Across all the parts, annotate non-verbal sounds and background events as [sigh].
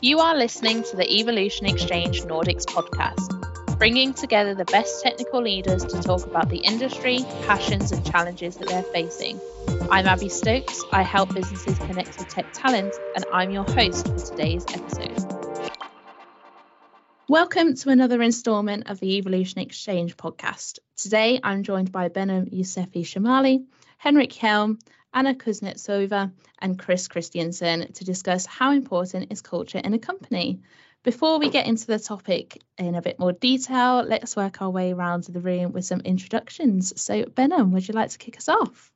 You are listening to the Evolution Exchange Nordics podcast, bringing together the best technical leaders to talk about the industry, passions, and challenges that they're facing. I'm Abby Stokes. I help businesses connect with tech talent, and I'm your host for today's episode. Welcome to another instalment of the Evolution Exchange podcast. Today I'm joined by Behnam Yousefi Shamali, Henrik Hjelm, Anna Kuznetsova, and Chris Christiansen to discuss how important is culture in a company. Before we get into the topic in a bit more detail, let's work our way around the room with some introductions. So, Behnam, would you like to kick us off?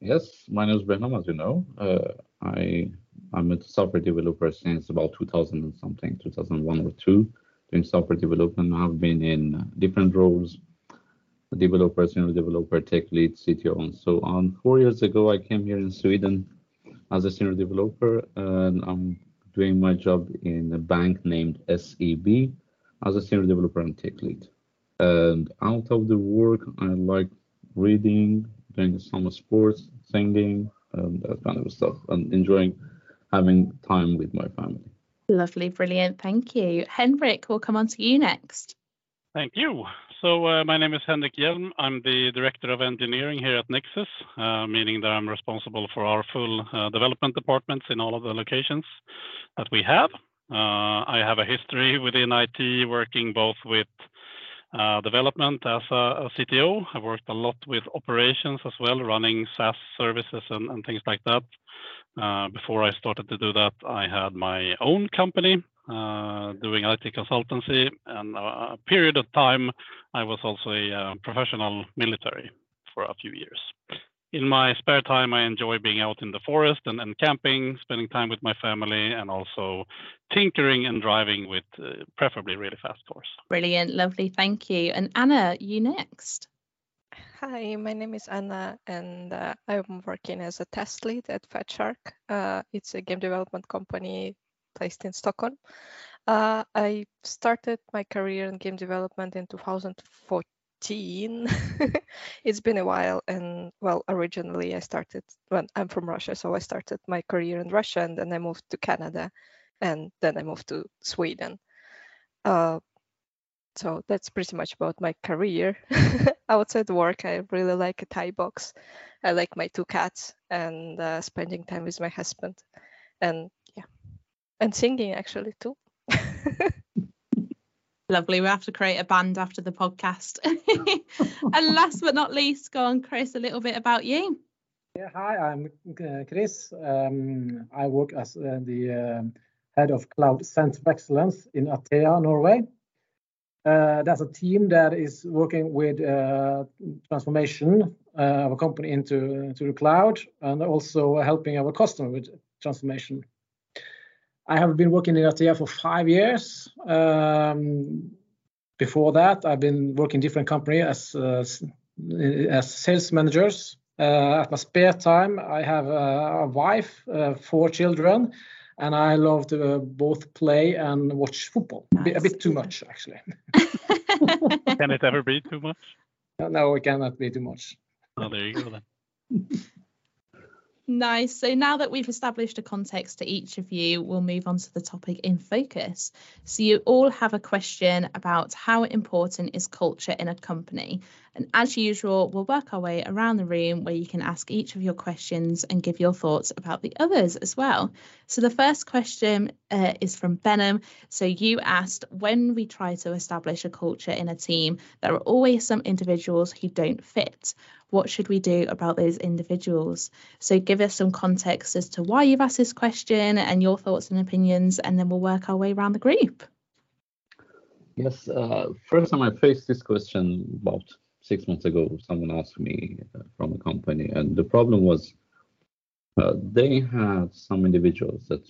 Yes, my name is Behnam, as you know. Uh, I I'm a software developer since about 2000 and something, 2001 or two, doing software development. I've been in different roles developer, senior developer, tech lead, CTO, and so on. Four years ago, I came here in Sweden as a senior developer, and I'm doing my job in a bank named SEB as a senior developer and tech lead. And out of the work, I like reading, doing some sports, singing, and that kind of stuff, and enjoying having time with my family. Lovely, brilliant. Thank you. Henrik, we'll come on to you next. Thank you. So uh, my name is Henrik Hjelm. I'm the Director of Engineering here at Nexus, uh, meaning that I'm responsible for our full uh, development departments in all of the locations that we have. I have a history within IT, working both with development as a, CTO. I've worked a lot with operations as well, running SaaS services and, things like that. Before I started to do that, I had my own company doing IT consultancy, and a period of time I was also a uh, professional military for a few years. In my spare time, I enjoy being out in the forest and, and camping, spending time with my family, and also tinkering and driving with uh, preferably really fast cars. Brilliant, lovely, thank you. And Anna, you next. Hi, my name is Anna, and uh, I'm working as a test lead at FatShark. Uh, it's a game development company placed in Stockholm. Uh, I started my career in game development in 2014. [laughs] it's been a while, and well, originally I started when I'm from Russia, so I started my career in Russia, and then I moved to Canada, and then I moved to Sweden. Uh, so that's pretty much about my career. [laughs] Outside work, I really like a Thai box. I like my two cats and uh, spending time with my husband. And and singing actually too. [laughs] Lovely. We have to create a band after the podcast. [laughs] and last but not least, go on, Chris, a little bit about you. Yeah, hi, I'm uh, Chris. Um, I work as uh, the um, head of Cloud Center of Excellence in Atea, Norway. Uh, that's a team that is working with uh, transformation uh, of a company into, into the cloud and also helping our customer with transformation. I have been working in Atea for five years. Um, before that, I've been working different companies as uh, as sales managers. Uh, at my spare time, I have a, a wife, uh, four children, and I love to uh, both play and watch football. Nice. A, bit, a, bit, too much, actually. Can it ever be too much? [laughs] No, it cannot be too much. Oh, there you go then. [laughs] Nice. So now that we've established a context to each of you, we'll move on to the topic in focus. So you all have a question about how important is culture in a company. And as usual, we'll work our way around the room where you can ask each of your questions and give your thoughts about the others as well. So the first question uh, is from Behnam. So you asked when we try to establish a culture in a team, there are always some individuals who don't fit what should we do about those individuals? So give us some context as to why you've asked this question and your thoughts and opinions, and then we'll work our way around the group. Yes, uh, first time I faced this question about six months ago, someone asked me uh, from a company, and the problem was uh, they had some individuals that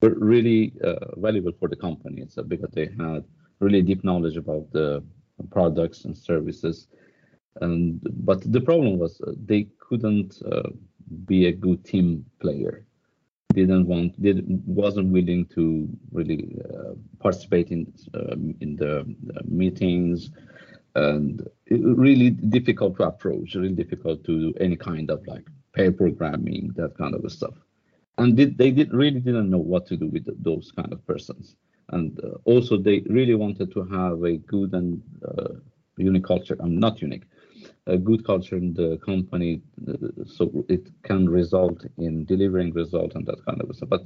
were really uh, valuable for the company. So because they had really deep knowledge about the products and services and but the problem was uh, they couldn't uh, be a good team player didn't want did wasn't willing to really uh, participate in um, in the uh, meetings and really difficult to approach really difficult to do any kind of like pair programming that kind of stuff and did, they did really didn't know what to do with those kind of persons. And uh, also, they really wanted to have a good and uh, unique culture. I'm not unique, a good culture in the company, so it can result in delivering results and that kind of stuff. But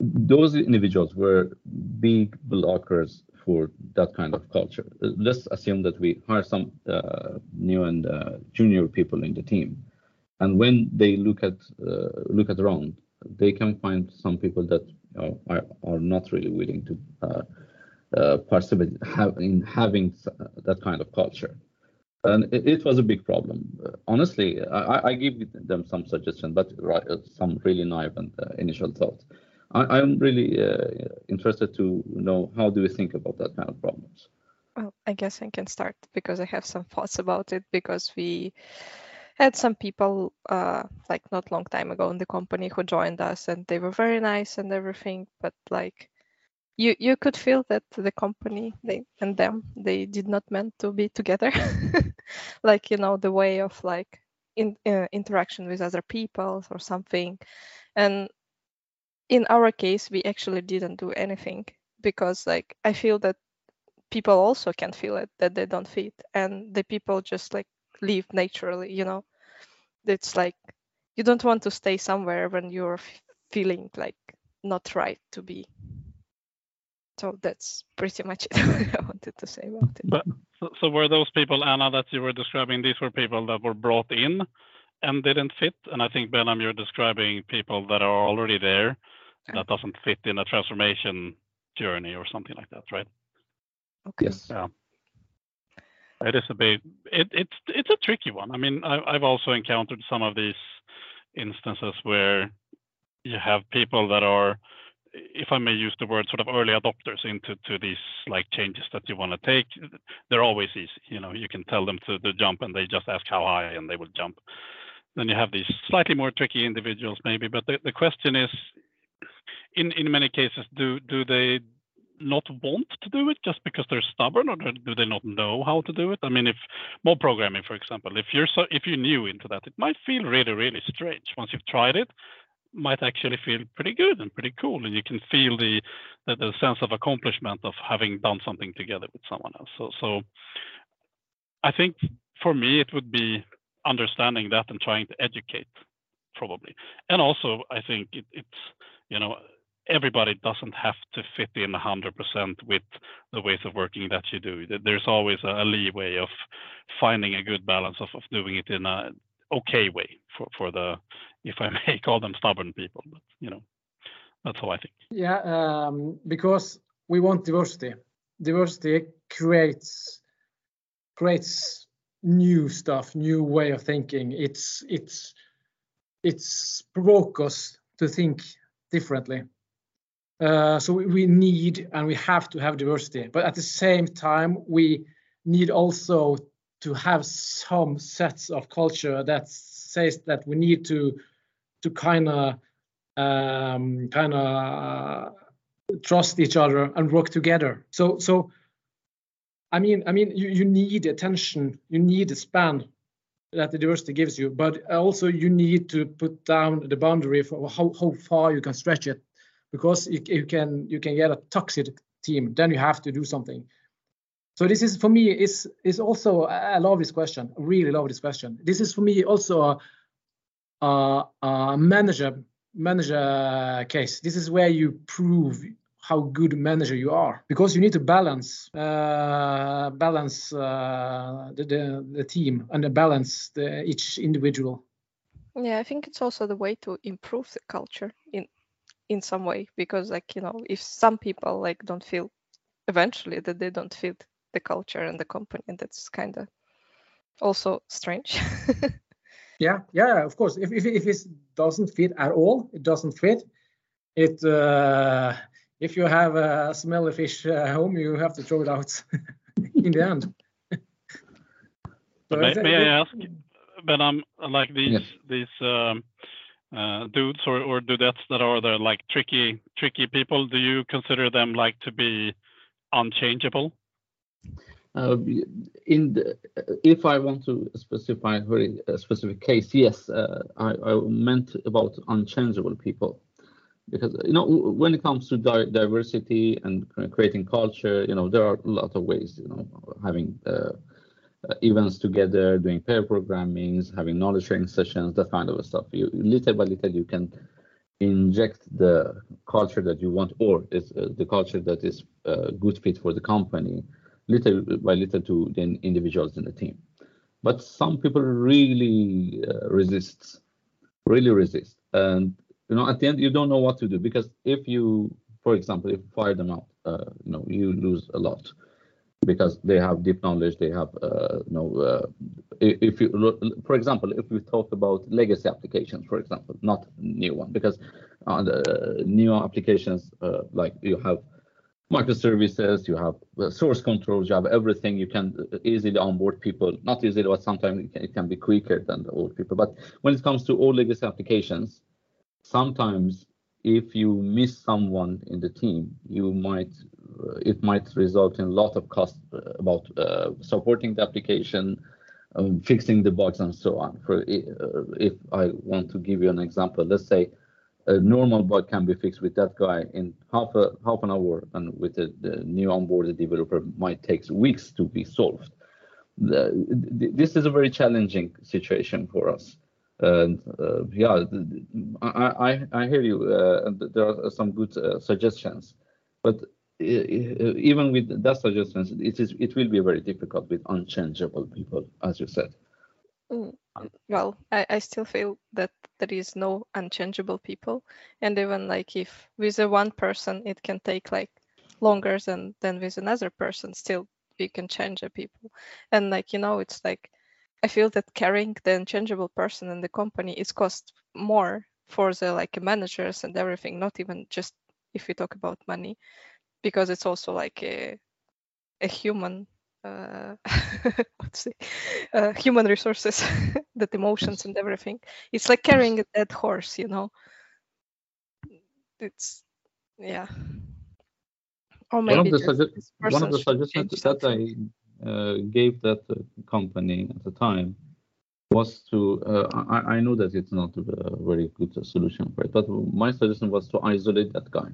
those individuals were big blockers for that kind of culture. Let's assume that we hire some uh, new and uh, junior people in the team, and when they look at uh, look at around, they can find some people that know, are, are not really willing to uh, uh, participate have, in having that kind of culture. And it, it was a big problem. honestly, I, I give them some suggestions, but some really naive and initial thoughts. I, am really uh, interested to know how do you think about that kind of problems? Well, I guess I can start because I have some [laughs] thoughts about it because we had some people uh, like not long time ago in the company who joined us and they were very nice and everything, but like you you could feel that the company they and them they did not meant to be together. [laughs] Like you know the way of like in uh, interaction with other people or something. And in our case we actually didn't do anything because like i feel that people also can feel it that they don't fit. And the people just like leave naturally you know? It's like you don't want to stay somewhere when you're feeling like not right to be so that's pretty much it [laughs] i wanted to say about it but so, so were those people anna that you were describing these were people that were brought in and didn't fit and i think behnam you're describing people that are already there that doesn't fit in a transformation journey or something like that, right? Okay. Yes. Yeah. It is a bit. It, it's it's a tricky one. I mean, I, I've also encountered some of these instances where you have people that are, if I may use the word, sort of early adopters into to these like changes that you want to take. They're always easy. You know, you can tell them to, to jump and they just ask how high and they will jump. Then you have these slightly more tricky individuals maybe, but the, the question is, in in many cases, do do they not want to do it just because they're stubborn, or do they not know how to do it? I mean, if more programming, for example, if you're so if you're new into that, it might feel really really strange. Once you've tried it, might actually feel pretty good and pretty cool, and you can feel the the, the sense of accomplishment of having done something together with someone else. So so I think for me it would be understanding that and trying to educate probably and also i think it, it's you know everybody doesn't have to fit in 100% with the ways of working that you do. There's always a leeway of finding a good balance of, of doing it in a okay way for, for the, if I [laughs] may call them stubborn people, but you know, that's how I think. Yeah, um, because we want diversity. Diversity creates creates new stuff, new way of thinking. It's it's it's provoke us to think differently. Uh, so we need and we have to have diversity, but at the same time, we need also to have some sets of culture that says that we need to to kind of um, kind of trust each other and work together. So so I mean I mean you, you need attention, you need a span that the diversity gives you, but also you need to put down the boundary for how, how far you can stretch it because you, you can you can get a toxic team then you have to do something so this is for me is is also i love this question. Really love this question. This is for me also a, a, a manager manager case. This is where you prove how good manager you are. Because you need to balance uh, balance uh, the, the, the team and balance the, each individual. Yeah i think it's also the way to improve the culture in in some way. Because like you know if some people like don't feel eventually that they don't fit the culture and the company and that's kind of also strange. [laughs] Yeah yeah of course. If, if, if it doesn't fit at all it doesn't fit. It uh, if you have a smelly fish at home you have to throw it out [laughs] in the end. May, may i ask but i'm like these yes. these um, uh, dudes or, or dudettes that are the like tricky tricky people do you consider them like to be unchangeable Uh, in the, if I want to specify a very specific case, yes, uh, I, I, meant about unchangeable people, because you know when it comes to di diversity and creating culture, you know there are a lot of ways. You know, having uh, events together, doing pair programmings, having knowledge sharing sessions, that kind of stuff. You little by little you can inject the culture that you want, or is uh, the culture that is uh, good fit for the company little by little to the individuals in the team. But some people really uh, resist, really resist. And you know, at the end, you don't know what to do because if you, for example, if you fire them out, uh, you know, you lose a lot because they have deep knowledge. They have, uh, you know, uh, if you, look, for example, if we talk about legacy applications, for example, not new one, because uh, the new applications uh, like you have microservices, you have uh, source controls, you have everything. You can uh, easily onboard people, not easily, but sometimes it can, be quicker than the old people. But when it comes to old legacy applications, sometimes if you miss someone in the team, you might uh, it might result in a lot of cost about uh, supporting the application, um, fixing the bugs, and so on. For if I want to give you an example, let's say a normal bug can be fixed with that guy in half a half an hour, and with the, the new onboarded developer might take weeks to be solved. The, this is a very challenging situation for us. And uh, yeah, I, I, I hear you. Uh, there are some good uh, suggestions, but even with that suggestions, it is it will be very difficult with unchangeable people, as you said. Mm, Mm. well, I, I still feel that there is no unchangeable people, and even like if with a one person, it can take like longer than than with another person. Still, we can change the people, and like you know, it's like I feel that carrying the unchangeable person in the company is cost more for the like managers and everything. Not even just if we talk about money, because it's also like a a human [laughs] uh, it, uh, human resources, [laughs] that emotions and everything. It's like carrying a dead horse, you know. It's yeah. Or maybe one of the, one of the suggestions that I uh, gave that uh, company at the time was to uh, I, I know that it's not a very good solution for it, but my suggestion was to isolate that guy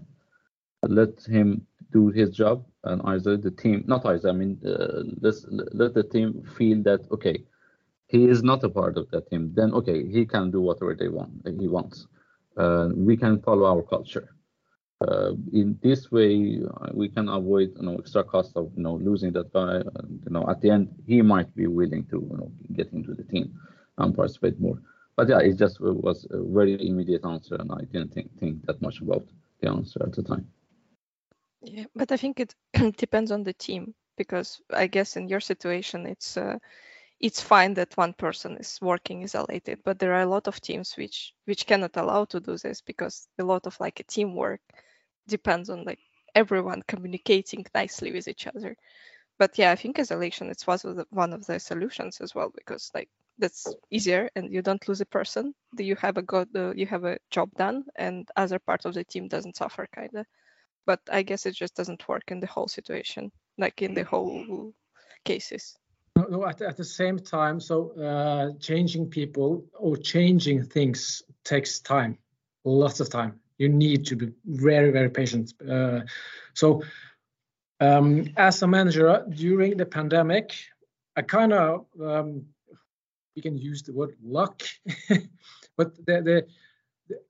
let him do his job and either the team. Not isolate, I mean, uh, let's let the team feel that okay, he is not a part of that team. Then okay, he can do whatever they want. He wants. Uh, we can follow our culture. Uh, in this way, we can avoid you know extra cost of you know losing that guy. you know, at the end, he might be willing to you know get into the team and participate more. But yeah, it just was a very immediate answer, and I didn't think think that much about the answer at the time. Yeah, but I think it [clears throat] depends on the team because I guess in your situation it's uh, it's fine that one person is working isolated, but there are a lot of teams which which cannot allow to do this because a lot of like a teamwork depends on like everyone communicating nicely with each other. But yeah, I think isolation it's was one of the solutions as well because like that's easier and you don't lose a person. You have a good uh, you have a job done and other part of the team doesn't suffer kind of but I guess it just doesn't work in the whole situation, like in the whole cases. No, at, at the same time, so uh, changing people or changing things takes time, lots of time. You need to be very, very patient. Uh, so, um, as a manager during the pandemic, I kind of um, we can use the word luck, [laughs] but the, the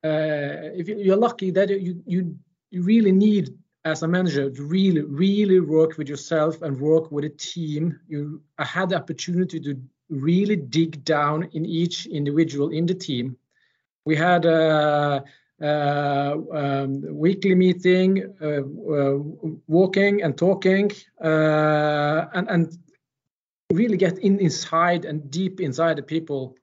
uh, if you're lucky that you you you really need as a manager to really really work with yourself and work with a team. You I had the opportunity to really dig down in each individual in the team. We had a, um, weekly meeting uh, uh, walking and talking uh, and and really get in inside and deep inside the people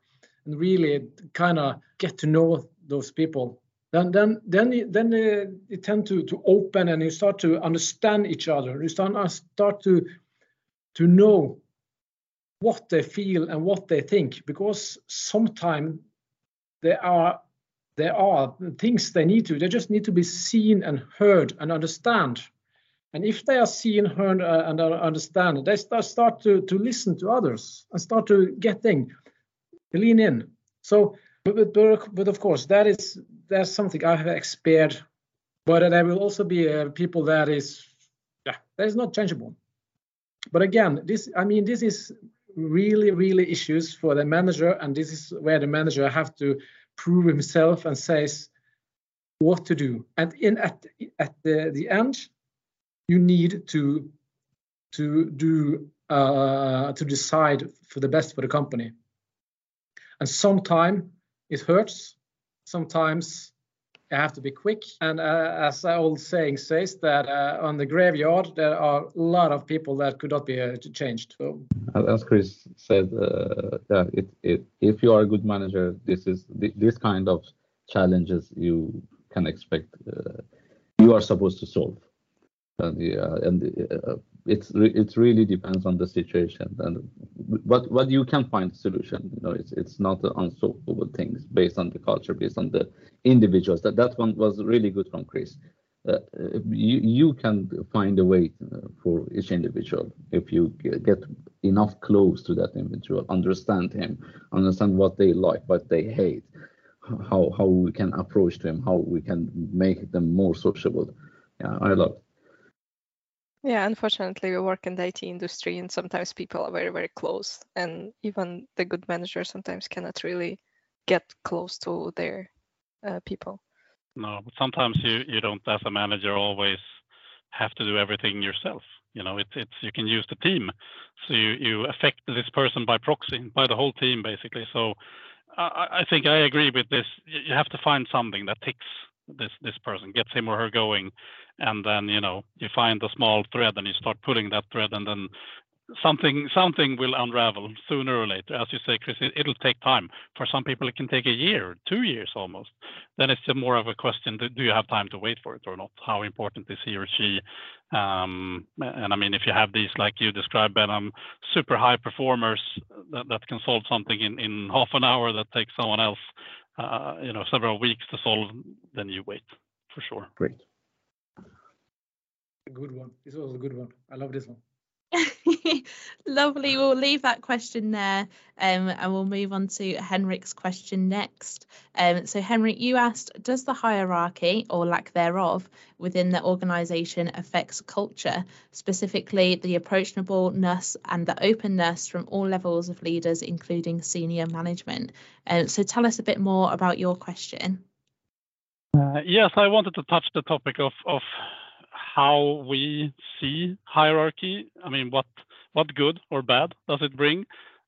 and really kind of get to know those people then then then then uh, you tend to to open and you start to understand each other. You start uh, start to to know what they feel and what they think because sometimes there are there are things they need to they just need to be seen and heard and understand And if they are seen, heard, uh, and understand, they start, start to, to listen to others and start to getting, lean in. So, but, but, but of course, that is that's something I have experienced. But there will also be uh, people that is, yeah, that is not changeable. But again, this, I mean, this is really, really issues for the manager, and this is where the manager have to prove himself and says what to do. And in at at the, the end, you need to to do uh, to decide for the best for the company. And sometimes it hurts. Sometimes you have to be quick. And uh, as the old saying says, that uh, on the graveyard there are a lot of people that could not be uh, changed. So. As Chris said, uh, yeah, it, it, if you are a good manager, this is this kind of challenges you can expect. Uh, you are supposed to solve and, and it's it really depends on the situation. And what what you can find a solution you know it's it's not unsolvable things based on the culture based on the individuals. That that one was really good from chris. Uh, you you can find a way uh, for each individual if you get enough close to that individual understand him understand what they like what they hate how how we can approach them how we can make them more sociable. Yeah i love it. Yeah, unfortunately, we work in the IT industry, and sometimes people are very, very close, and even the good manager sometimes cannot really get close to their uh, people. No, but sometimes you you don't, as a manager, always have to do everything yourself. You know, it's it's you can use the team, so you you affect this person by proxy, by the whole team, basically. So I, I think I agree with this. You have to find something that ticks this this person, gets him or her going, and then you know you find the small thread and you start pulling that thread and then something something will unravel sooner or later. As you say chris it, will take time. For some people it can take a year two years almost. Then it's more of a question do you have time to wait for it or not? How important is he or she? Um, and i mean if you have these like you described ben um, super high performers that, that can solve something in, in half an hour that takes someone else Uh, you know several weeks to solve then you wait for sure great good one. This was a good one. I love this one. [laughs] Lovely. We'll leave that question there um, and we'll move on to Henrik's question next. Um, so, Henrik, you asked Does the hierarchy or lack thereof within the organisation affects culture, specifically the approachableness and the openness from all levels of leaders, including senior management? Um, so, tell us a bit more about your question. Uh, yes, I wanted to touch the topic of, of how we see hierarchy. I mean, what what good or bad does it bring?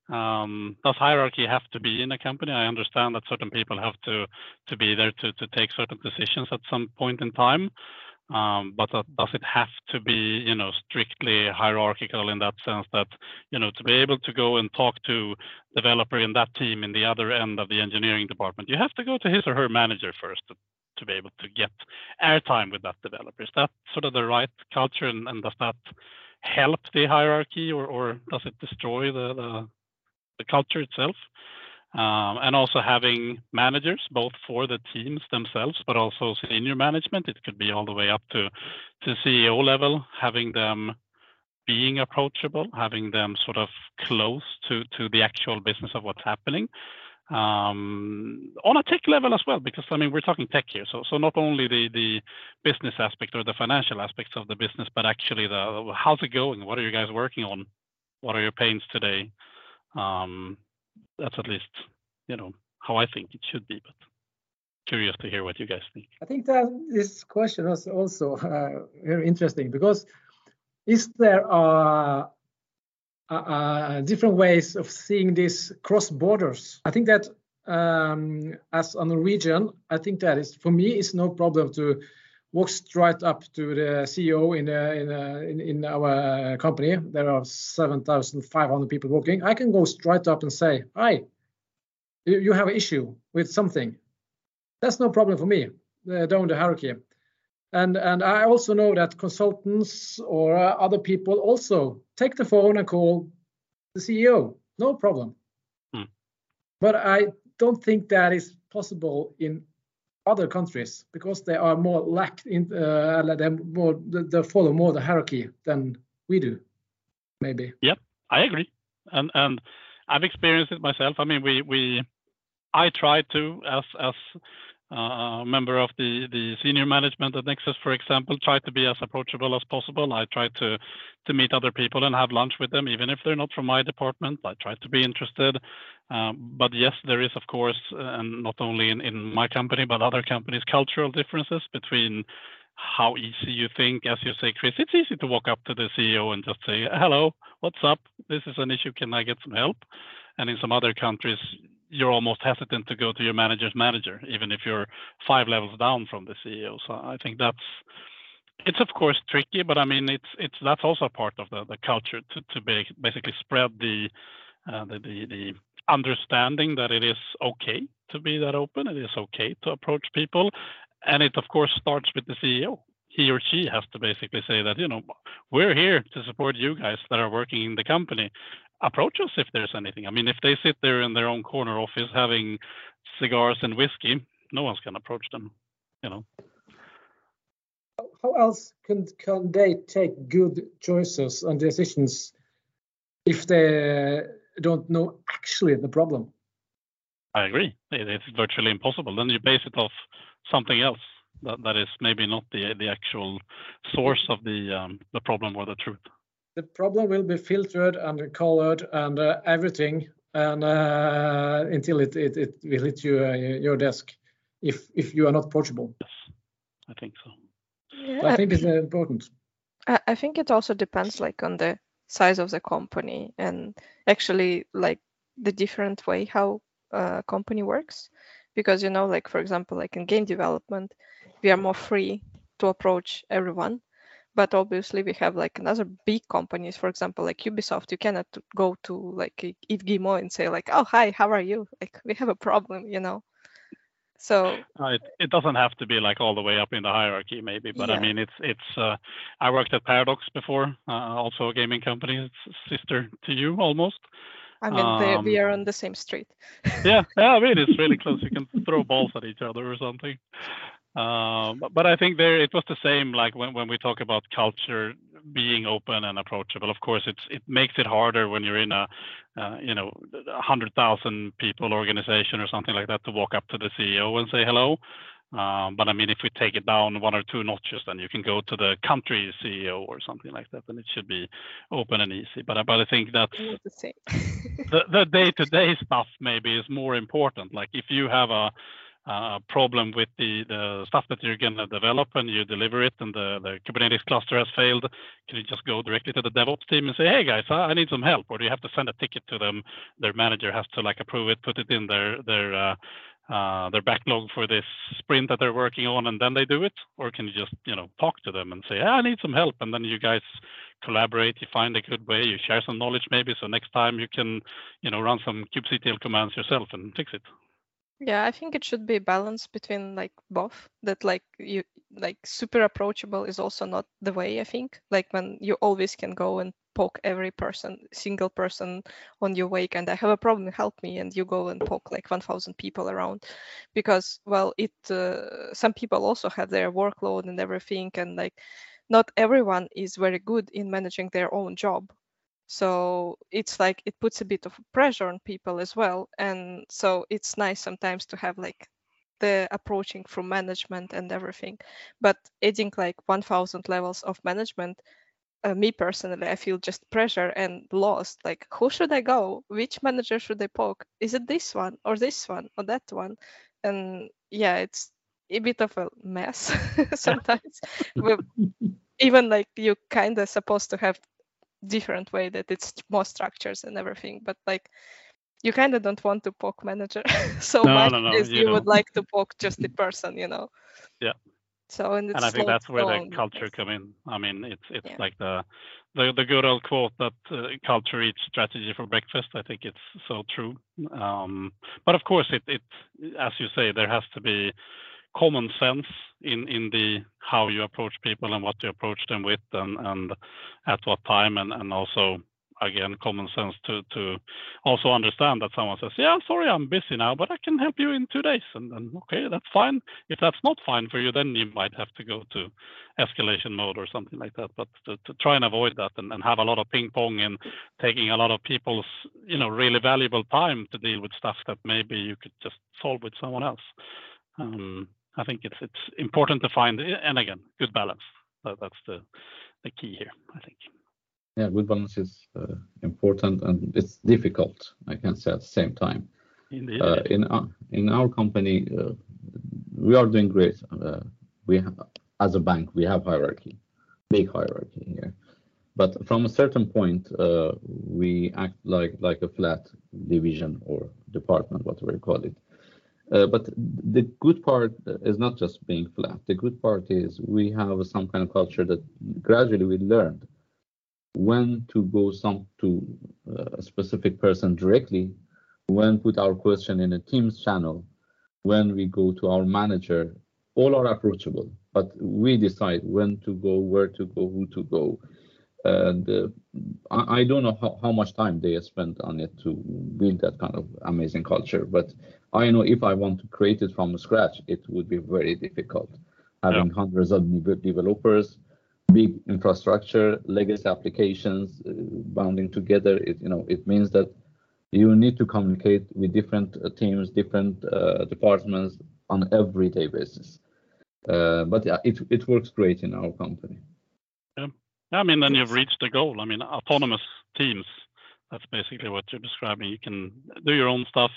Um, does hierarchy have to be in a company? I understand that certain people have to to be there to to take certain decisions at some point in time. Um, but does it have to be, you know, strictly hierarchical in that sense that, you know, to be able to go and talk to developer in that team in the other end of the engineering department, you have to go to his or her manager first to, to be able to get airtime with that developer. Is that sort of the right culture, and, and does that help the hierarchy, or, or does it destroy the, the, the culture itself? Um, and also having managers both for the teams themselves, but also senior management. It could be all the way up to to CEO level, having them being approachable, having them sort of close to to the actual business of what's happening um, on a tech level as well, because I mean we're talking tech here, so so not only the the business aspect or the financial aspects of the business, but actually the how's it going? What are you guys working on? What are your pains today? Um, that's at least you know how I think it should be, but curious to hear what you guys think. I think that this question was also uh, very interesting because is there a uh, uh, different ways of seeing this cross borders. I think that um, as a Norwegian, I think that is for me it's no problem to walk straight up to the CEO in in, in, in our company. There are 7,500 people working. I can go straight up and say, "Hi, you have an issue with something." That's no problem for me uh, down the hierarchy. And, and I also know that consultants or uh, other people also take the phone and call the CEO, no problem. Hmm. But I don't think that is possible in other countries because they are more lack in uh, they more they follow more the hierarchy than we do maybe yep i agree and and i've experienced it myself i mean we we i try to as as uh, member of the, the senior management at Nexus, for example, try to be as approachable as possible. I try to to meet other people and have lunch with them, even if they're not from my department. I try to be interested. Um, but yes, there is, of course, uh, and not only in, in my company, but other companies, cultural differences between how easy you think. As you say, Chris, it's easy to walk up to the CEO and just say, hello, what's up? This is an issue. Can I get some help? And in some other countries, you're almost hesitant to go to your manager's manager, even if you're five levels down from the CEO. So I think that's it's of course tricky, but I mean it's it's that's also part of the, the culture to to be, basically spread the, uh, the the the understanding that it is okay to be that open. It is okay to approach people, and it of course starts with the CEO. He or she has to basically say that you know we're here to support you guys that are working in the company approach us if there's anything. I mean, if they sit there in their own corner office having cigars and whiskey, no one's going to approach them, you know. How else can can they take good choices and decisions if they don't know actually the problem? I agree. It's virtually impossible. Then you base it off something else that, that is maybe not the the actual source of the um, the problem or the truth the problem will be filtered and colored and uh, everything and uh, until it, it, it will hit you, uh, your desk if if you are not approachable. Yes, I think so. Yeah, so I think it's important. I think it also depends like on the size of the company and actually like the different way how a company works because you know like for example like in game development we are more free to approach everyone but obviously we have like another big companies for example like ubisoft you cannot go to like Guillemot and say like oh hi how are you like we have a problem you know so uh, it, it doesn't have to be like all the way up in the hierarchy maybe but yeah. i mean it's it's uh, i worked at paradox before uh, also a gaming company it's sister to you almost I mean, um, we are on the same street. yeah, yeah. I mean, it's really [laughs] close. You can throw balls at each other or something. Um, but I think there it was the same. Like when, when we talk about culture being open and approachable, of course, it's it makes it harder when you're in a uh, you know hundred thousand people organization or something like that to walk up to the CEO and say hello. Um, but I mean, if we take it down one or two notches, then you can go to the country CEO or something like that, and it should be open and easy. But but I think that the, the [laughs] day-to-day stuff maybe is more important. Like if you have a uh, problem with the, the stuff that you're going to develop and you deliver it and the, the Kubernetes cluster has failed, can you just go directly to the DevOps team and say, hey guys, I need some help? Or do you have to send a ticket to them? Their manager has to like approve it, put it in their, their, uh, uh, their backlog for this sprint that they're working on and then they do it? Or can you just, you know, talk to them and say, I need some help. And then you guys collaborate, you find a good way, you share some knowledge maybe. So next time you can, you know, run some kubectl commands yourself and fix it. Yeah, I think it should be a balance between like both. That like you like super approachable is also not the way I think. Like when you always can go and poke every person, single person on your wake, and I have a problem, help me, and you go and poke like 1,000 people around, because well, it uh, some people also have their workload and everything, and like not everyone is very good in managing their own job so it's like it puts a bit of pressure on people as well and so it's nice sometimes to have like the approaching from management and everything. But adding like 1000 levels of management uh, me personally i feel just pressure and lost. Like who should i go? Which manager should i poke? Is it this one or this one or that one? And yeah it's a bit of a mess [laughs] sometimes. [laughs] Even like you kind of supposed to have different way that it's more structures and everything but like you kind of don't want to poke manager. [laughs] So no, much no, no, as you, you would like to poke [laughs] just the person you know? Yeah. So and, and i think that's where the culture come in. I mean it's it's yeah. like the, the the good old quote that uh, culture eats strategy for breakfast. I think it's so true. Um, but of course it it as you say there has to be common sense in in the how you approach people and what you approach them with and and at what time and and also again common sense to to also understand that someone says yeah sorry i'm busy now but i can help you in two days. And then okay that's fine. If that's not fine for you then you might have to go to escalation mode or something like that. But to, to try and avoid that and, and have a lot of ping pong and taking a lot of people's you know really valuable time to deal with stuff that maybe you could just solve with someone else. Um, i think it's it's important to find and again good balance that, that's the the key here i think yeah, good balance is uh, important and it's difficult, I can say at the same time. Indeed. Uh, in, our, in our company, uh, we are doing great. Uh, we have, as a bank, we have hierarchy, big hierarchy here. But from a certain point, uh, we act like like a flat division or department, whatever you call it. Uh, but the good part is not just being flat. The good part is we have some kind of culture that gradually we learned when to go some to uh, a specific person directly, when put our question in a Teams channel, when we go to our manager, all are approachable, but we decide when to go, where to go, who to go. And uh, I, I, don't know how, how much time they spent on it to build that kind of amazing culture, but I know if I want to create it from scratch, it would be very difficult. Having yeah. hundreds of developers, big infrastructure, legacy applications uh, bounding together. It, you know, it means that you need to communicate with different uh, teams, different uh, departments on everyday basis. Uh, but yeah, it, it works great in our company. Yeah. I mean, then you've reached the goal. I mean, autonomous teams, that's basically what you're describing. You can do your own stuff,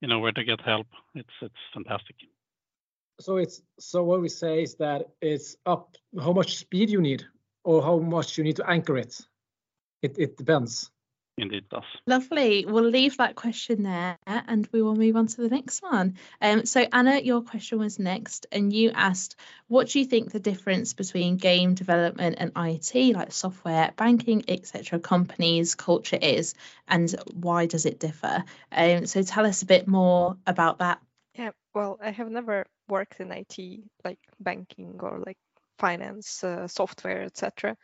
you know, where to get help. It's, it's fantastic so it's so what we say is that it's up how much speed you need or how much you need to anchor it. It it depends. Indeed does. Lovely. We'll leave that question there and we will move on to the next one. Um, so Anna, your question was next, and you asked, what do you think the difference between game development and IT, like software, banking, etc., companies, culture is, and why does it differ? Um, so tell us a bit more about that. Yeah, well, I have never worked in IT, like banking or like finance, uh, software, etc.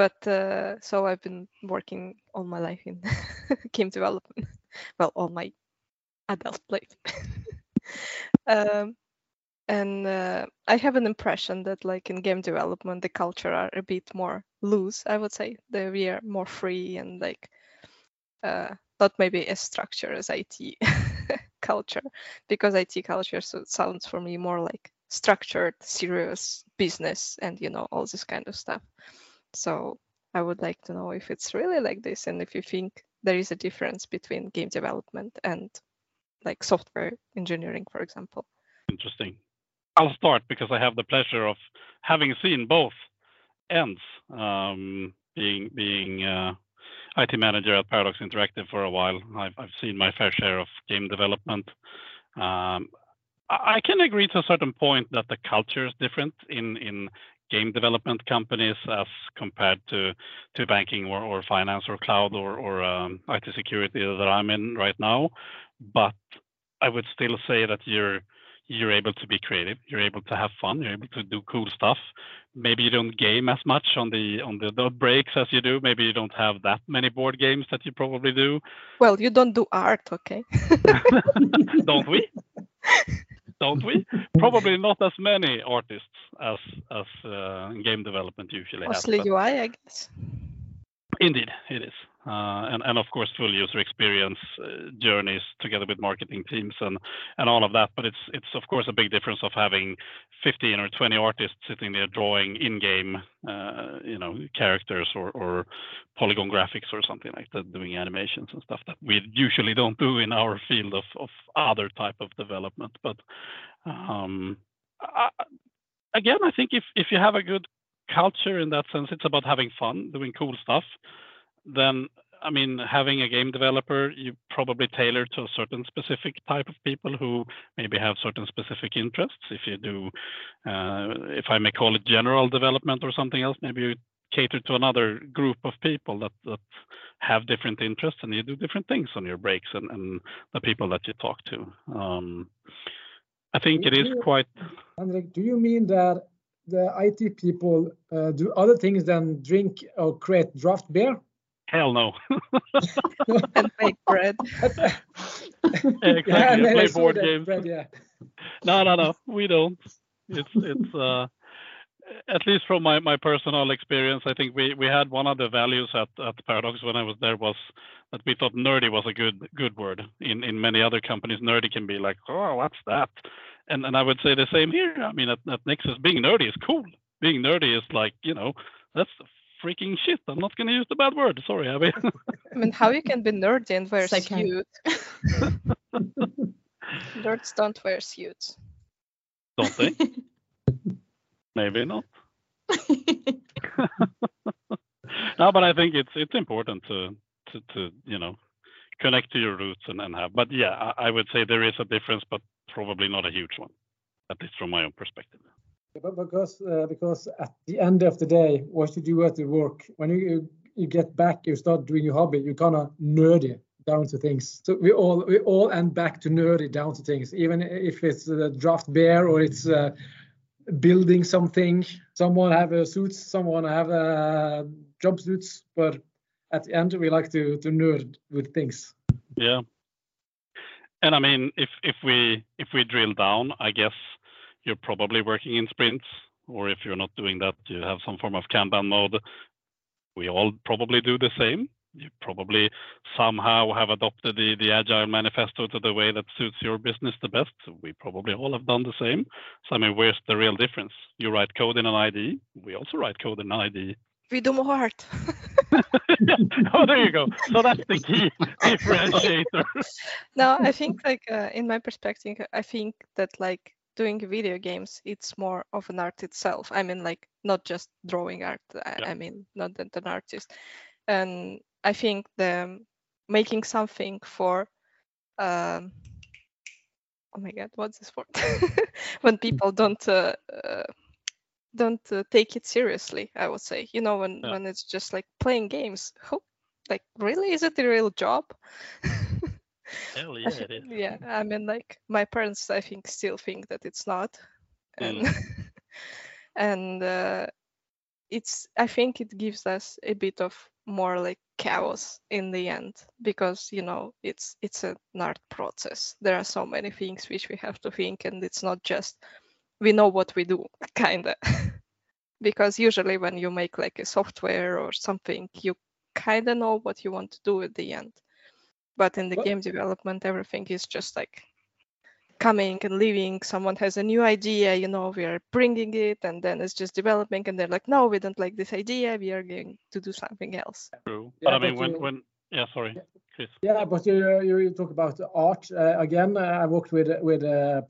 But uh, so I've been working all my life in [laughs] game development. [laughs] well, all my adult life. [laughs] um, and uh, I have an impression that, like in game development, the culture are a bit more loose. I would say that we are more free and like uh, not maybe as structured as IT culture because IT culture so sounds for me more like structured, serious business and you know all this kind of stuff. So I would like to know if it's really like this and if you think there is a difference between game development and like software engineering, for example. Interesting. I'll start because I have the pleasure of having seen both ends, um, being being uh, IT manager at Paradox Interactive for a while. I've, I've seen my fair share of game development. Um, I can agree to a certain point that the culture is different in, in game development companies as compared to, to banking or, or finance or cloud or, or um, IT security that I'm in right now. But I would still say that you're you're able to be creative. You're able to have fun. You're able to do cool stuff. Maybe you don't game as much on the on the, the breaks as you do. Maybe you don't have that many board games that you probably do. Well you don't do art okay? [laughs] Don't we [laughs] don't we? Probably not as many artists as as uh, game development usually mostly has, ui i guess. Indeed it is and, and of course full user experience uh, journeys together with marketing teams and, all of that. But it's it's of course a big difference of having 15 or 20 artists sitting there drawing in-game, uh, you know, characters or, polygon graphics or something like that, doing animations and stuff that we usually don't do in our field of, other type of development. But um, again, I think if if you have a good culture in that sense, it's about having fun, doing cool stuff then I mean, having a game developer, you probably tailor to a certain specific type of people who maybe have certain specific interests. If you do, uh, if I may call it general development or something else, maybe you cater to another group of people that, that have different interests and you do different things on your breaks and, and the people that you talk to. Um, I think it is quite. Henrik, do you mean that the IT people uh, do other things than drink or create draft beer? Hell no. [laughs] and make bread. exactly. Yeah, play board games. bread, yeah. No, no, no. We don't. It's it's uh at least from my, my personal experience, I think we, we had one of the values at, at Paradox when I was there was that we thought nerdy was a good good word. In in many other companies, nerdy can be like, oh, what's that? And and I would say the same here. I mean, at, at Nexus, being nerdy is cool. Being nerdy is like, you know, that's freaking shit. I'm not going to use the bad word. Sorry, Abby. [laughs] I mean, how you can be nerdy and wear It's okay. suit? Nerds don't wear suits. Don't they? [laughs] Maybe not. [laughs] no, but I think it's it's important to to, to you know connect to your roots and, and have. But yeah, I, I would say there is a difference, but probably not a huge one, at least from my own perspective. But because uh, because at the end of the day, what you do at the work, when you you get back, you start doing your hobby, you kind of nerdy down to things. So we all we all end back to nerdy down to things, even if it's a draft beer or it's uh, building something. Someone have a suits, someone have uh, jumpsuits, but at the end we like to to nerd with things. Yeah. And I mean, if if we if we drill down, I guess you're probably working in sprints, or if you're not doing that, you have some form of Kanban mode. We all probably do the same. You probably somehow have adopted the, the Agile manifesto to the way that suits your business the best. We probably all have done the same. So I mean, where's the real difference? You write code in an ID. We also write code in an ID. We do more art. oh, there you go. So that's the key [laughs] differentiator. no, I think like uh, in my perspective, I think that like doing video games, it's more of an art itself. I mean, like not just drawing art. I, Yeah. I mean, not that an artist. And I think the making something for, um, oh my god, what's this for? [laughs] when people don't uh, uh, don't uh, take it seriously, I would say. You know, when Yeah. when it's just like playing games. Who, like, really, is it a real job? [laughs] Hell [laughs] yeah, it is. yeah i mean like my parents i think still think that it's not. And [laughs] and uh, it's i think it gives us a bit of more like chaos in the end because you know it's it's an art process. There are so many things which we have to think and it's not just we know what we do [laughs] kind of because usually when you make like a software or something you kind of know what you want to do at the end but in the Well- game development everything is just like coming and leaving someone has a new idea you know we are bringing it and then it's just developing and they're like no we don't like this idea we are going to do something else True. Yeah, but I mean, but when, you- when, yeah, sorry, Yeah. Chris. Yeah, but you you, you talk about art uh, again. Uh, I worked with with uh,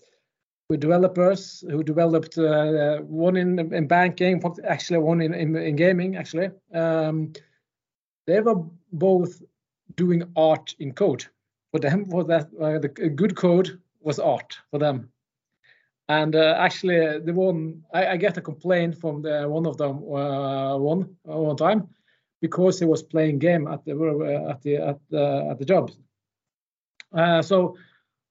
with developers who developed uh, one in in banking, actually one in in, in gaming. Actually, um, they were both doing art in code. For them, was that uh, the good code was art for them. And uh, actually, the one I, I get a complaint from the one of them uh, one uh, one time because he was playing game at the uh, at the at the at the job. So,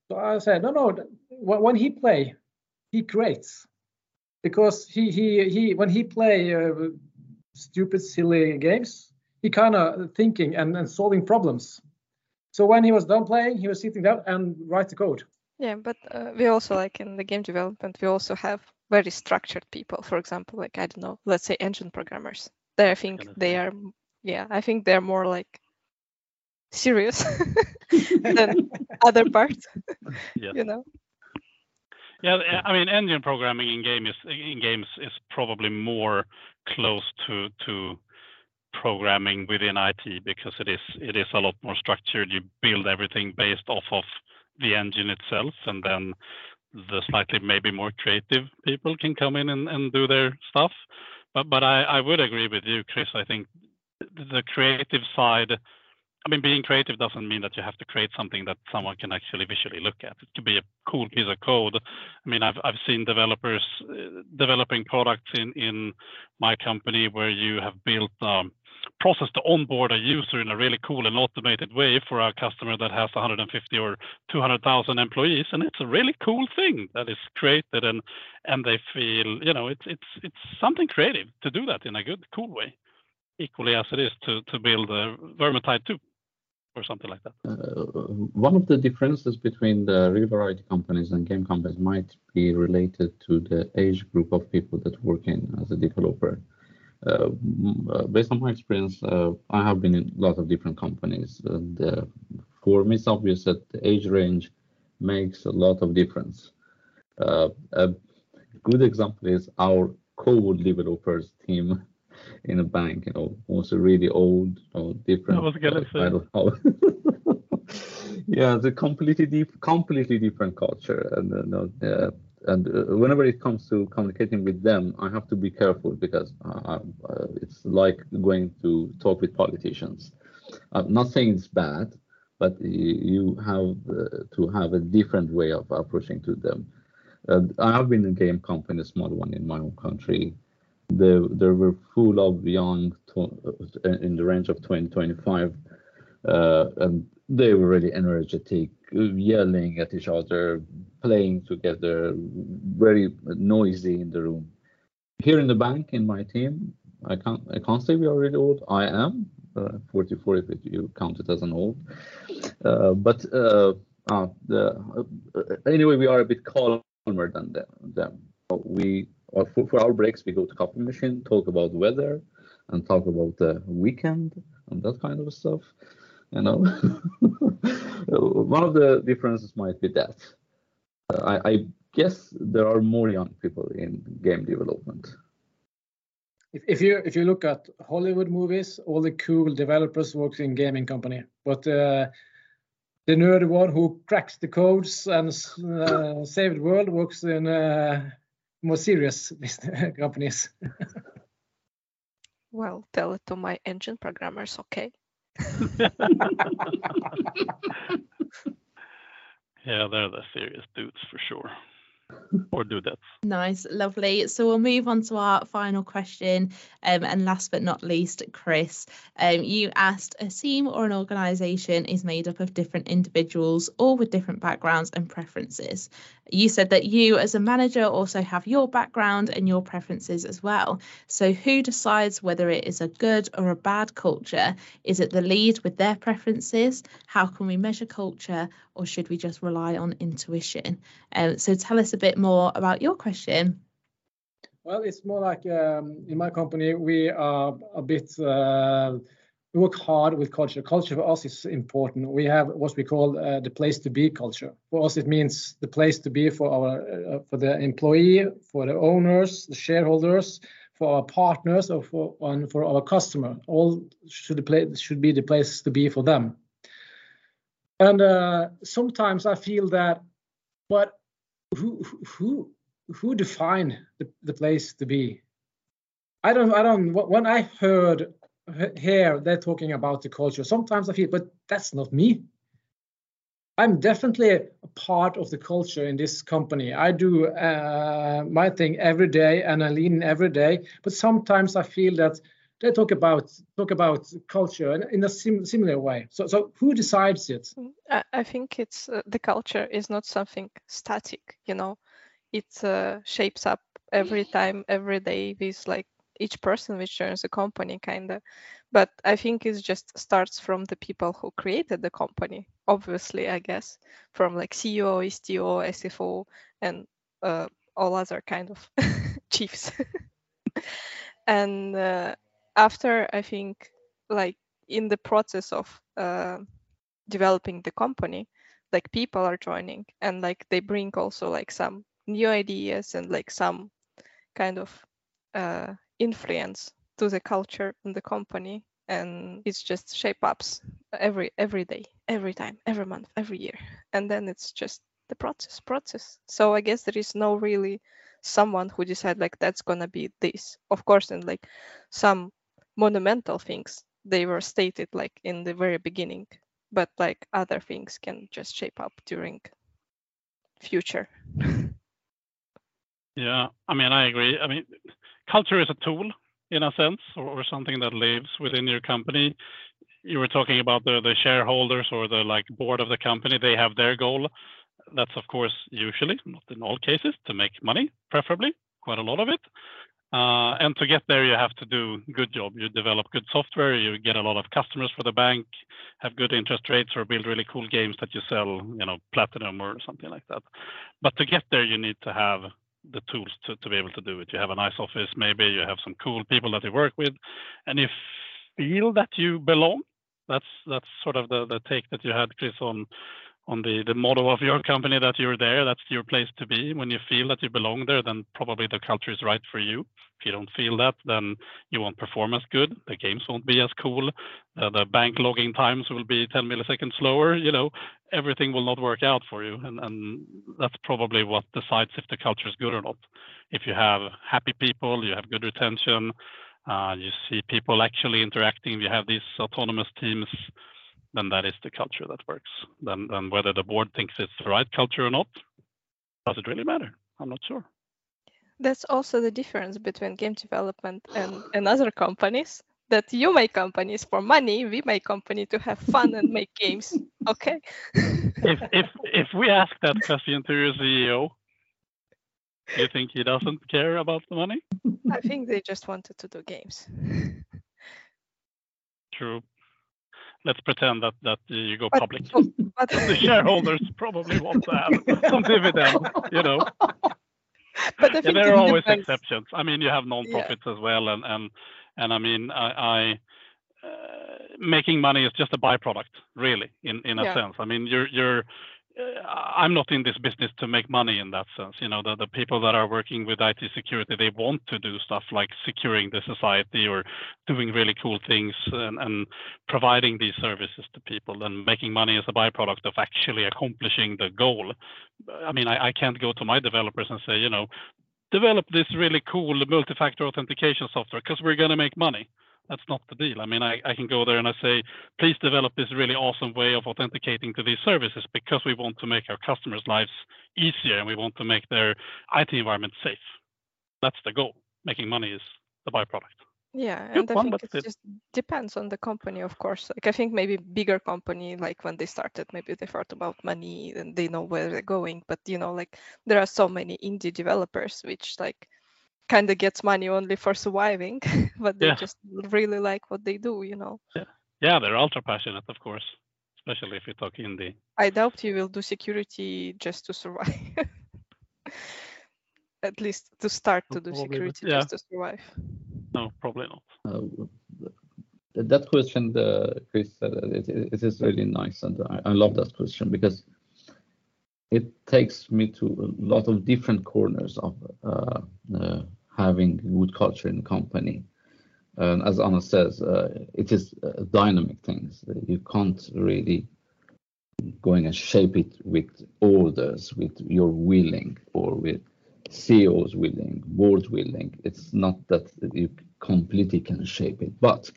so I said, no, no. When, when he play, he creates because he he he when he play uh, stupid silly games, he kind of thinking and, and solving problems. So when he was done playing, he was sitting down and write the code. yeah but uh, we also like in the game development we also have very structured people for example like i don't know let's say engine programmers they i think Gonna they are yeah i think they're more like serious [laughs] than [laughs] other parts [laughs] Yeah. you know Yeah, I mean, engine programming in game is in games is probably more close to to programming within IT because it is it is a lot more structured. You build everything based off of the engine itself, and then the slightly maybe more creative people can come in and, do their stuff. But but I, would agree with you, Chris. I think the creative side. I mean, being creative doesn't mean that you have to create something that someone can actually visually look at. It could be a cool piece of code. I mean, I've I've seen developers uh, developing products in in my company where you have built um, process to onboard a user in a really cool and automated way for a customer that has 150 or 200,000 employees, and it's a really cool thing that is created, and and they feel, you know, it's it's it's something creative to do that in a good, cool way. equally as it is to to build a Vermintide 2 or something like that? Uh, one of the differences between the regular IT companies and game companies might be related to the age group of people that work in as a developer. Uh, uh based on my experience, uh, I have been in lots of different companies, and uh, for me, it's obvious that the age range makes a lot of difference. Uh, a good example is our code developers team [laughs] in a bank, you know, was really old, you know, different. I was gonna say. I don't know. [laughs] yeah, it's a completely deep, completely different culture, and uh, and uh, whenever it comes to communicating with them, I have to be careful because uh, uh, it's like going to talk with politicians. I'm not saying it's bad, but you have uh, to have a different way of approaching to them. I have been in a game company, a small one in my own country, they, they were full of young uh, in the range of 20 25 uh, and they were really energetic yelling at each other playing together very noisy in the room. Here in the bank in my team i can't i can't say we are really old. I am uh, 44 if you count it as an old. Uh, but uh, uh the, uh, anyway we are a bit calmer than them, we for, for our breaks, we go to coffee machine, talk about weather, and talk about the weekend and that kind of stuff. You know, [laughs] one of the differences might be that. Uh, I, I guess there are more young people in game development. If, if you if you look at Hollywood movies, all the cool developers work in gaming company, but uh, the nerd one who cracks the codes and uh, [laughs] save the world works in uh, more serious [laughs] companies. well, tell it to my engine programmers, okay? [laughs] yeah, they're the serious dudes for sure. or do that. Nice, lovely. So we'll move on to our final question. Um, and last but not least, Chris, um, you asked a team or an organisation is made up of different individuals, all with different backgrounds and preferences. You said that you, as a manager, also have your background and your preferences as well. So, who decides whether it is a good or a bad culture? Is it the lead with their preferences? How can we measure culture, or should we just rely on intuition? Um, so, tell us a bit more about your question. Well, it's more like um, in my company, we are a bit. Uh, we work hard with culture. Culture for us is important. We have what we call uh, the place to be culture. For us, it means the place to be for our uh, for the employee, for the owners, the shareholders, for our partners, or for and for our customer. All should place should be the place to be for them. And uh, sometimes I feel that, but who who who define the, the place to be? I don't I don't when I heard here they're talking about the culture. Sometimes I feel, but that's not me. I'm definitely a part of the culture in this company. I do uh, my thing every day and I lean every day. But sometimes I feel that they talk about talk about culture in a sim similar way. So, so who decides it? I, think it's uh, the culture is not something static. You know, it uh, shapes up every time, every day with like each person which joins the company kind of but i think it just starts from the people who created the company obviously i guess. From like ceo sto sfo and uh, all other kind of [laughs] chiefs. [laughs] And uh, after i think like in the process of uh, developing the company like people are joining. And like they bring also like some new ideas and like some kind of uh, influence to the culture and the company and it's just shape ups every every day every time every month every year. And then it's just the process process. So i guess there is no really someone who decide like that's gonna be this. Of course and like some monumental things they were stated like in the very beginning but like other things can just shape up during future. [laughs] Yeah i mean i agree. I mean culture is a tool in a sense or, or, something that lives within your company you were talking about the, the shareholders or the like board of the company they have their goal that's of course usually not in all cases to make money preferably quite a lot of it Uh, and to get there, you have to do a good job. You develop good software, you get a lot of customers for the bank, have good interest rates, or build really cool games that you sell, you know, platinum or something like that. But to get there, you need to have the tools to, to be able to do it. You have a nice office, maybe you have some cool people that you work with, and you feel that you belong. That's that's sort of the the take that you had, Chris, on on the, motto of your company that you're there, that's your place to be. When you feel that you belong there, then probably the culture is right for you. If you don't feel that, then you won't perform as good. The games won't be as cool. Uh, the bank logging times will be 10 milliseconds slower. You know, everything will not work out for you. And, and that's probably what decides if the culture is good or not. If you have happy people, you have good retention, uh, you see people actually interacting, you have these autonomous teams then that is the culture that works. Then, then whether the board thinks it's the right culture or not, does it really matter? I'm not sure. That's also the difference between game development and, and other companies. That you make companies for money, we make company to have fun and make [laughs] games. Okay. if if if we ask that question to your CEO, you think he doesn't care about the money? I think they just wanted to do games. True let's pretend that that you go public. [laughs] But, the shareholders probably want to have [laughs] some dividend, you know. But yeah, there are always depends. exceptions. I mean, you have non-profits yeah. as well, and and and I mean, I, I uh, making money is just a byproduct, really, in in a yeah. sense. I mean, you're you're Uh, I'm not in this business to make money in that sense. You know, the, the people that are working with IT security, they want to do stuff like securing the society or doing really cool things and, and providing these services to people and making money as a byproduct of actually accomplishing the goal. I mean, I, I can't go to my developers and say, you know, develop this really cool multi-factor authentication software because we're going to make money that's not the deal. I mean, I, I can go there and I say, please develop this really awesome way of authenticating to these services because we want to make our customers' lives easier and we want to make their IT environment safe. That's the goal. Making money is the byproduct. Yeah, and Good I one, think it just depends on the company, of course. Like I think maybe bigger company, like when they started, maybe they thought about money and they know where they're going. But you know, like there are so many indie developers which like kind of gets money only for surviving, [laughs] but they yeah. just really like what they do, you know. Yeah, yeah, they're ultra passionate, of course, especially if you talk indie. I doubt you will do security just to survive. [laughs] At least to start to do probably, security yeah. just to survive. No, probably not. Uh, that question, uh, Chris, uh, it, it is really nice, and I, I love that question because it takes me to a lot of different corners of uh, uh, having good culture in the company. And as Anna says, uh, it is dynamic things. You can't really going and shape it with orders, with your willing, or with CEO's willing, board's willing. It's not that you completely can shape it. But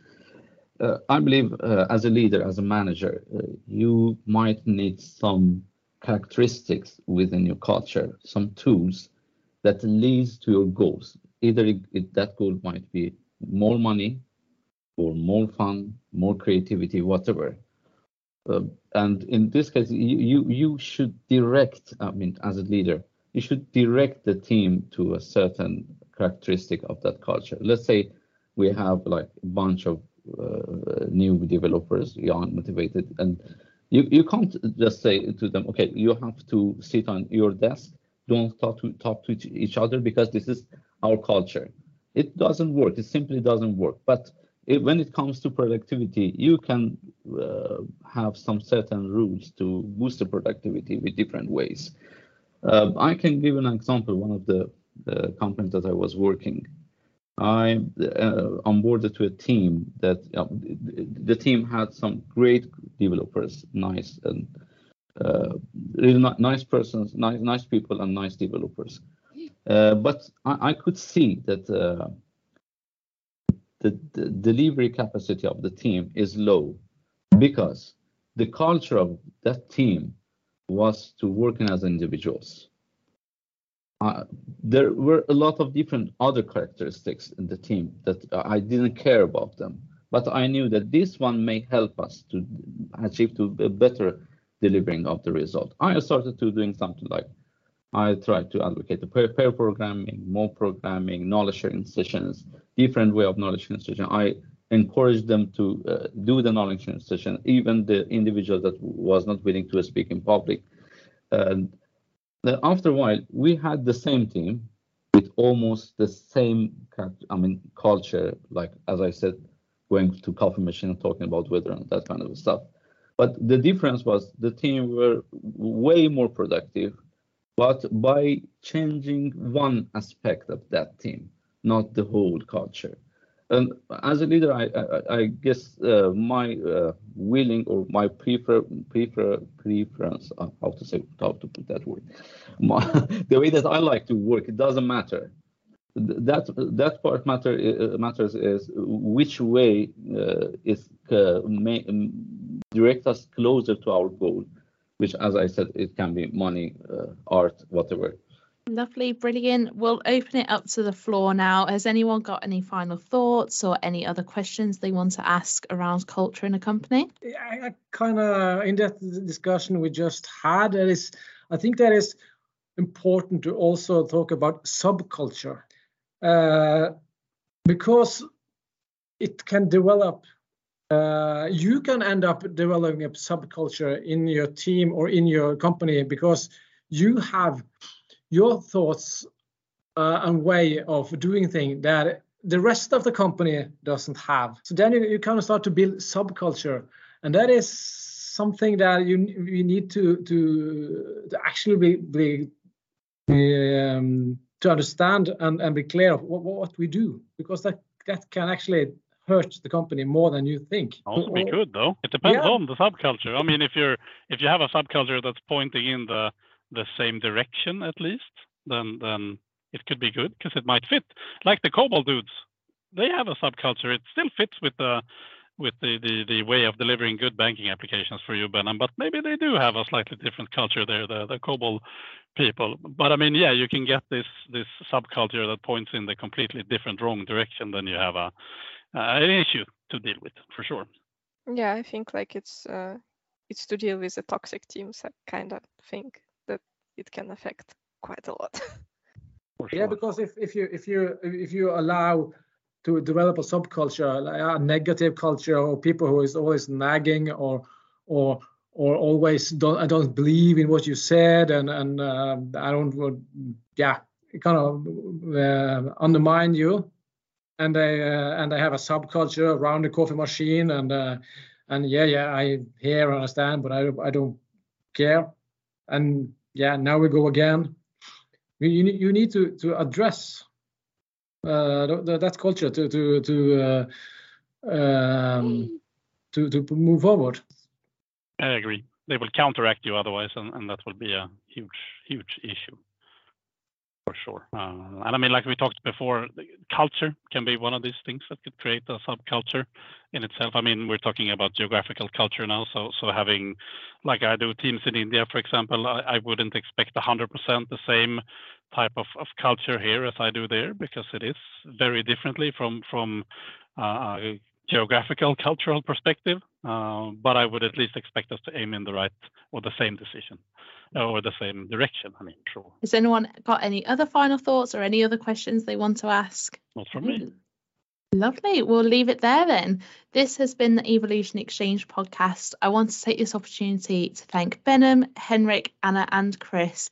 uh, I believe uh, as a leader, as a manager, uh, you might need some characteristics within your culture, some tools that leads to your goals either it, it, that goal might be more money or more fun, more creativity, whatever. Uh, and in this case, you, you you should direct. I mean, as a leader, you should direct the team to a certain characteristic of that culture. Let's say we have like a bunch of uh, new developers, young, motivated, and you, you can't just say to them, okay, you have to sit on your desk, don't talk to talk to each other because this is our culture. It doesn't work. It simply doesn't work. But it, when it comes to productivity, you can uh, have some certain rules to boost the productivity with different ways. Uh, I can give an example. One of the, companies that I was working, I uh, onboarded to a team that the team had some great developers, nice and uh, really nice persons, nice nice people, and nice developers. Uh, but I, could see that uh, the, the, delivery capacity of the team is low because the culture of that team was to working as individuals. Uh, there were a lot of different other characteristics in the team that I didn't care about them, but I knew that this one may help us to achieve to a better delivering of the result. I started to doing something like I try to advocate the pair, pair programming, mob programming, knowledge sharing sessions, different way of knowledge sharing session. I encourage them to uh, do the knowledge sharing session, even the individual that was not willing to speak in public. And after a while, we had the same team with almost the same, I mean, culture. Like as I said, going to coffee machine and talking about weather and that kind of stuff. But the difference was the team were way more productive but by changing one aspect of that team, not the whole culture. And as a leader, I, I, I guess uh, my uh, willing or my prefer, prefer preference, uh, how to say, how to put that word, my, [laughs] the way that I like to work, it doesn't matter. That that part matter uh, matters is which way uh, is uh, may, direct us closer to our goal which, as I said, it can be money, uh, art, whatever. Lovely, brilliant. We'll open it up to the floor now. Has anyone got any final thoughts or any other questions they want to ask around culture in a company? I, I kind of in that discussion we just had, there is, I think that is important to also talk about subculture uh, because it can develop uh, you can end up developing a subculture in your team or in your company because you have your thoughts uh, and way of doing things that the rest of the company doesn't have. So then you, you kind of start to build subculture, and that is something that you you need to to, to actually be, be, um, to understand and, and be clear of what, what we do because that that can actually hurt the company more than you think. Also be good though. It depends yeah. on the subculture. I mean, if you're if you have a subculture that's pointing in the the same direction at least, then then it could be good because it might fit. Like the COBOL dudes, they have a subculture. It still fits with the with the, the, the way of delivering good banking applications for you, Behnam, but maybe they do have a slightly different culture there, the, the COBOL people. But I mean, yeah, you can get this this subculture that points in the completely different wrong direction. than you have a an issue to deal with for sure. Yeah, I think like it's uh, it's to deal with the toxic teams. I kind of think that it can affect quite a lot. [laughs] Sure. Yeah, because if, if you if you if you allow to develop a subculture, like a negative culture, or people who is always nagging, or or or always don't I don't believe in what you said, and and uh, I don't yeah, kind of uh, undermine you and they uh, and they have a subculture around the coffee machine and uh, and yeah yeah I hear understand but I I don't care and yeah now we go again you you need to to address uh, the, that culture to to to uh, um, to to move forward. I agree. They will counteract you otherwise, and, and that will be a huge huge issue for sure. Uh, and I mean, like we talked before, culture can be one of these things that could create a subculture in itself. I mean, we're talking about geographical culture now, so so having, like I do, teams in India, for example, I, I wouldn't expect 100% the same type of, of culture here as I do there because it is very differently from from uh, geographical cultural perspective. Uh, but I would at least expect us to aim in the right or the same decision or the same direction. I mean, sure. Has anyone got any other final thoughts or any other questions they want to ask? Not from me. Lovely. We'll leave it there then. This has been the Evolution Exchange podcast. I want to take this opportunity to thank Behnam, Henrik, Anna, and Chris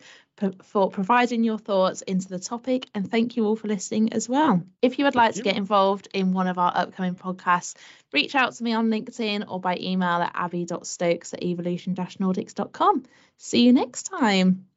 for providing your thoughts into the topic and thank you all for listening as well. If you would like to get involved in one of our upcoming podcasts, reach out to me on LinkedIn or by email at abby.stokes at evolution-nordics.com. See you next time.